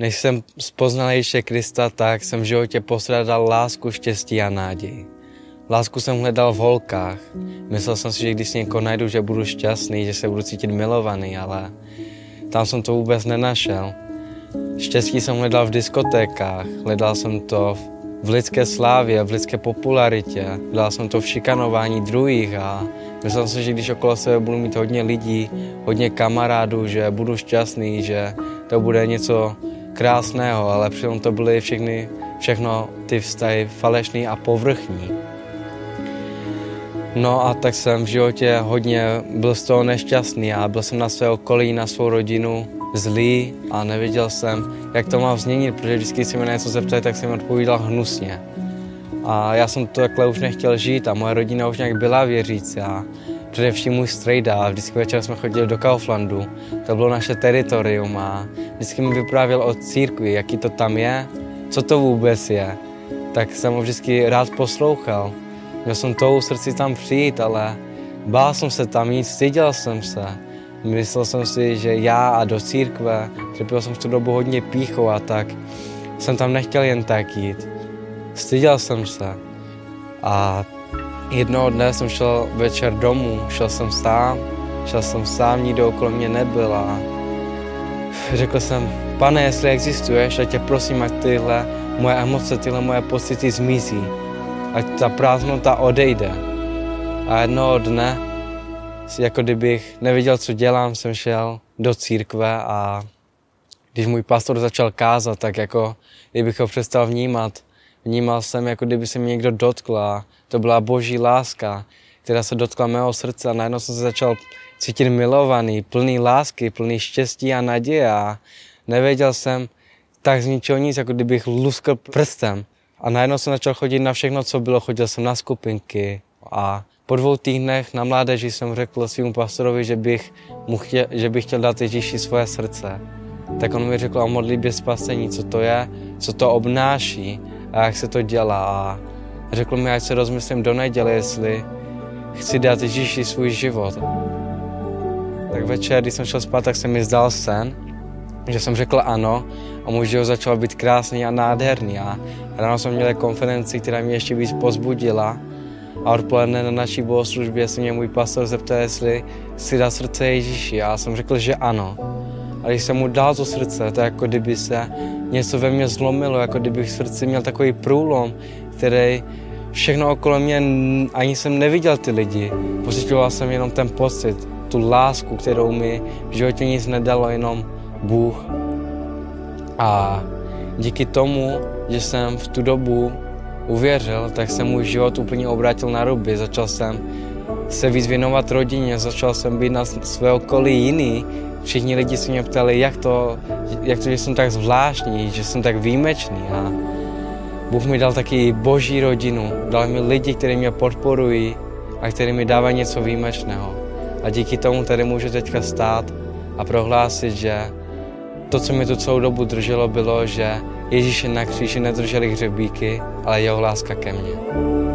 Než jsem spoznal ještě Krista, tak jsem v životě postradal lásku, štěstí a naději. Lásku jsem hledal v holkách. Myslel jsem si, že když někoho najdu, že budu šťastný, že se budu cítit milovaný, ale tam jsem to vůbec nenašel. Štěstí jsem hledal v diskotékách, hledal jsem to v lidské slávě, v lidské popularitě, hledal jsem to v šikanování druhých a myslel jsem si, že když okolo sebe budu mít hodně lidí, hodně kamarádů, že budu šťastný, že to bude něco krásného, ale přitom to byly všechny, všechno ty vztahy falešný a povrchní. No a tak jsem v životě hodně byl z toho nešťastný a byl jsem na své okolí, na svou rodinu zlý a nevěděl jsem, jak to mám změnit, protože vždycky si mi na něco zeptali, tak jsem odpovídal hnusně. A já jsem to takhle už nechtěl žít a moje rodina už nějak byla věřící a především můj strejda. Vždycky večer jsme chodili do Kauflandu, to bylo naše teritorium a vždycky mi vyprávěl o církvi, jaký to tam je, co to vůbec je. Tak jsem ho vždycky rád poslouchal. Měl jsem tou srdci tam přijít, ale bál jsem se tam jít, styděl jsem se. Myslel jsem si, že já a do církve, trpěl jsem v tu dobu hodně píchou a tak jsem tam nechtěl jen tak jít. Styděl jsem se. A jednoho dne jsem šel večer domů, šel jsem sám, šel jsem sám, nikdo okolo mě nebyl a řekl jsem, pane, jestli existuješ, tak tě prosím, ať tyhle moje emoce, tyhle moje pocity zmizí, ať ta prázdnota odejde. A jednoho dne, jako kdybych neviděl, co dělám, jsem šel do církve a když můj pastor začal kázat, tak jako kdybych ho přestal vnímat, vnímal jsem, jako kdyby se mě někdo dotkl a to byla boží láska, která se dotkla mého srdce a najednou jsem se začal cítit milovaný, plný lásky, plný štěstí a naděje a nevěděl jsem tak z ničeho nic, jako kdybych luskl prstem. A najednou jsem začal chodit na všechno, co bylo. Chodil jsem na skupinky a po dvou týdnech na mládeži jsem řekl svým pastorovi, že bych, mu chtěl, že bych chtěl dát Ježíši svoje srdce. Tak on mi řekl o modlitbě spasení, co to je, co to obnáší a jak se to dělá. A řekl mi, ať se rozmyslím do neděle, jestli chci dát Ježíši svůj život. Tak večer, když jsem šel spát, tak se mi zdal sen, že jsem řekl ano a můj život začal být krásný a nádherný. A ráno jsem měl konferenci, která mě ještě víc pozbudila. A odpoledne na naší bohoslužbě se mě můj pastor zeptal, jestli si dá srdce Ježíši. A já jsem řekl, že ano. A když jsem mu dal to srdce, to jako kdyby se něco ve mně zlomilo, jako kdybych v srdci měl takový průlom, který všechno okolo mě, ani jsem neviděl ty lidi. Pocitoval jsem jenom ten pocit, tu lásku, kterou mi v životě nic nedalo, jenom Bůh. A díky tomu, že jsem v tu dobu uvěřil, tak jsem můj život úplně obrátil na ruby. Začal jsem se víc věnovat rodině, začal jsem být na své okolí jiný. Všichni lidi se mě ptali, jak to, jak to, že jsem tak zvláštní, že jsem tak výjimečný. A Bůh mi dal taky boží rodinu, dal mi lidi, kteří mě podporují a kteří mi dávají něco výjimečného. A díky tomu tady můžu teďka stát a prohlásit, že to, co mi tu celou dobu drželo, bylo, že Ježíše na kříži nedrželi hřebíky, ale jeho láska ke mně.